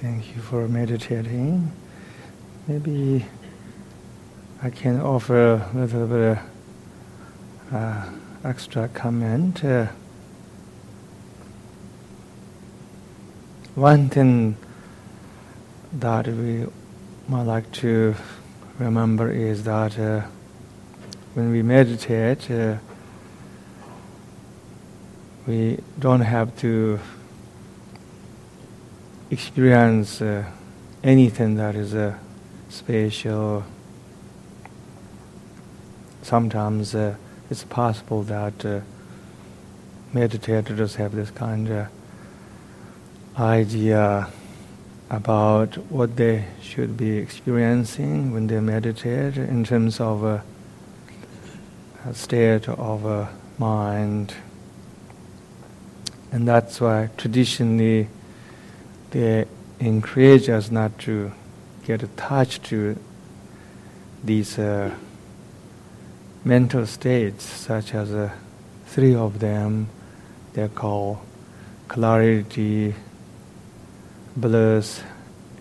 Thank you for meditating. Maybe I can offer a little bit of uh, extra comment. Uh, one thing that we might like to remember is that uh, when we meditate, uh, we don't have to experience uh, anything that is uh, spatial. Sometimes uh, it's possible that uh, meditators have this kind of idea about what they should be experiencing when they meditate in terms of a, a state of a mind. And that's why traditionally they encourage us not to get attached to these uh, mental states, such as uh, three of them. They're called clarity, bliss,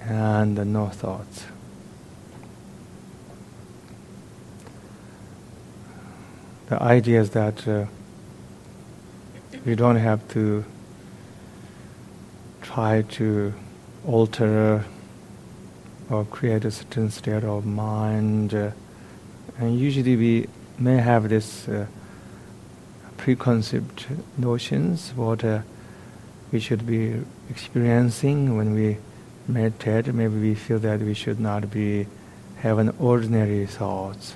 and no thoughts. The idea is that uh, we don't have to try to alter or create a certain state of mind. Uh, and usually we may have this uh, preconceived notions what uh, we should be experiencing when we meditate. Maybe we feel that we should not be having ordinary thoughts,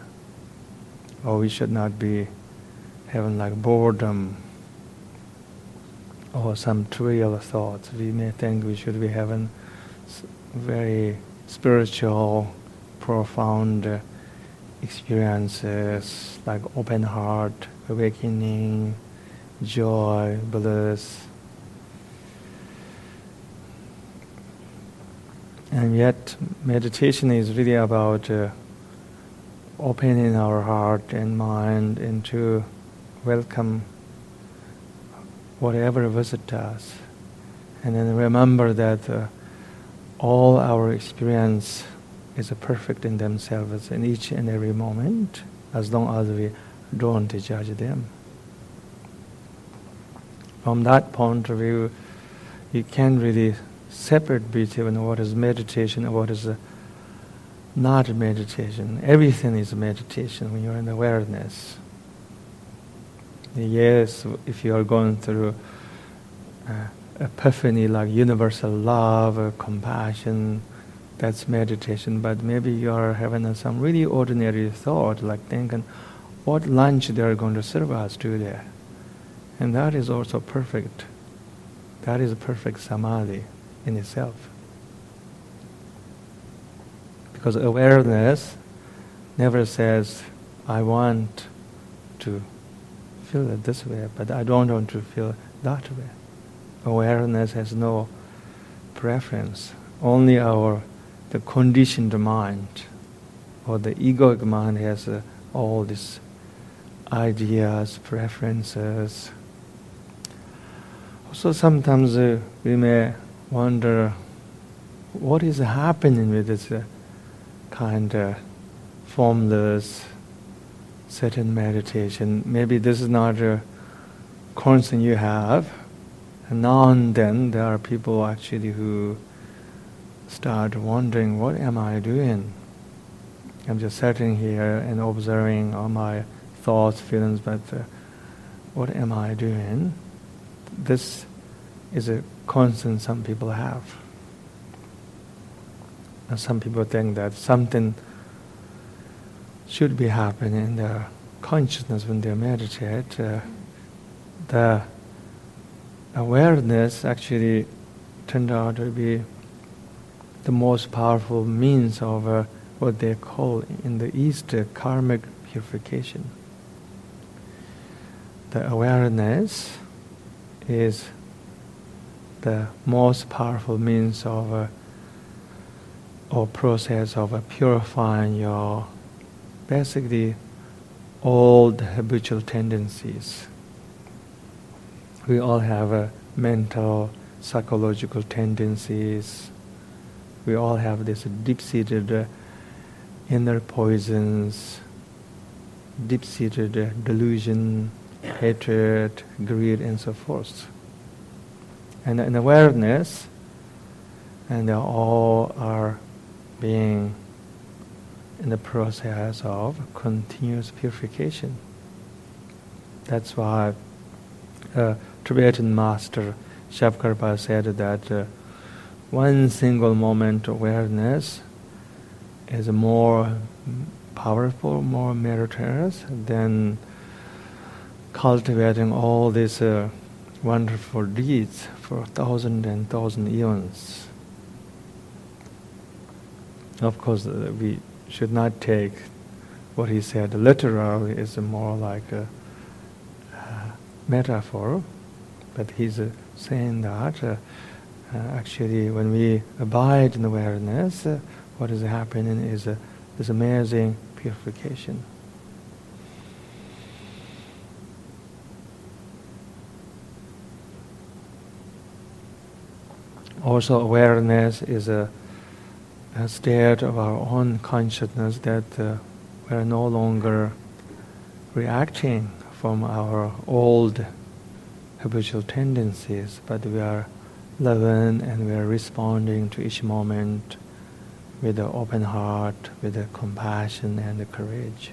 or we should not be having like boredom or some trivial thoughts. We may think we should be having very spiritual, profound uh, experiences like open heart, awakening, joy, bliss. And yet, meditation is really about uh, opening our heart and mind into welcome whatever visit us. And then remember that uh, all our experience is perfect in themselves in each and every moment, as long as we don't judge them. From that point of view, you can really separate between what is meditation and what is uh, not meditation. Everything is meditation when you're in awareness. Yes, if you are going through uh, epiphany like universal love, or compassion, that's meditation. But maybe you are having some really ordinary thought, like thinking, what lunch they are going to serve us today. And that is also perfect. That is perfect samadhi in itself. Because awareness never says, I want to feel it this way, but I don't want to feel that way. Awareness has no preference. Only our the conditioned mind or the egoic mind has uh, all these ideas, preferences. Also, sometimes uh, we may wonder what is happening with this uh, kind of formless certain meditation. Maybe this is not a concern you have. And now and then there are people actually who start wondering, what am I doing? I'm just sitting here and observing all my thoughts, feelings, but uh, what am I doing? This is a concern some people have. And some people think that something should be happening in their consciousness when they meditate. Uh, the awareness actually turned out to be the most powerful means of uh, what they call in the East uh, karmic purification. The awareness is the most powerful means of uh, or process of uh, purifying your basically all the habitual tendencies. We all have a mental, psychological tendencies, we all have this deep-seated uh, inner poisons, deep-seated uh, delusion, hatred, greed, and so forth. And an awareness, and they all are being in the process of continuous purification. That's why uh, Tibetan master Shabkarpa said that uh, one single moment awareness is more powerful, more meritorious than cultivating all these uh, wonderful deeds for thousand and thousand eons. Of course, uh, we should not take what he said literally. It's more like a, a metaphor, but he's uh, saying that uh, uh, actually, when we abide in awareness, uh, what is happening is uh, this amazing purification. Also, awareness is a, a state of our own consciousness that uh, we are no longer reacting from our old habitual tendencies, but we are loving and we are responding to each moment with an open heart, with a compassion and a courage.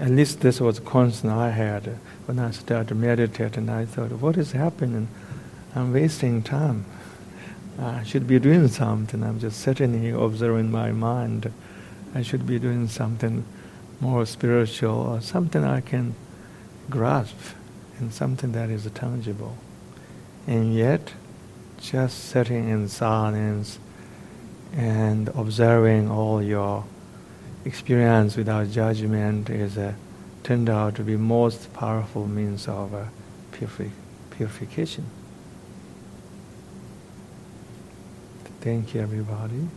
At least this was a concern I had when I started meditating. I thought, what is happening? I'm wasting time. I should be doing something. I'm just sitting here observing my mind. I should be doing something more spiritual or something I can grasp and something that is tangible. And yet, just sitting in silence and observing all your experience without judgment is a, turned out to be most powerful means of uh, purifi- purification. Thank you, everybody.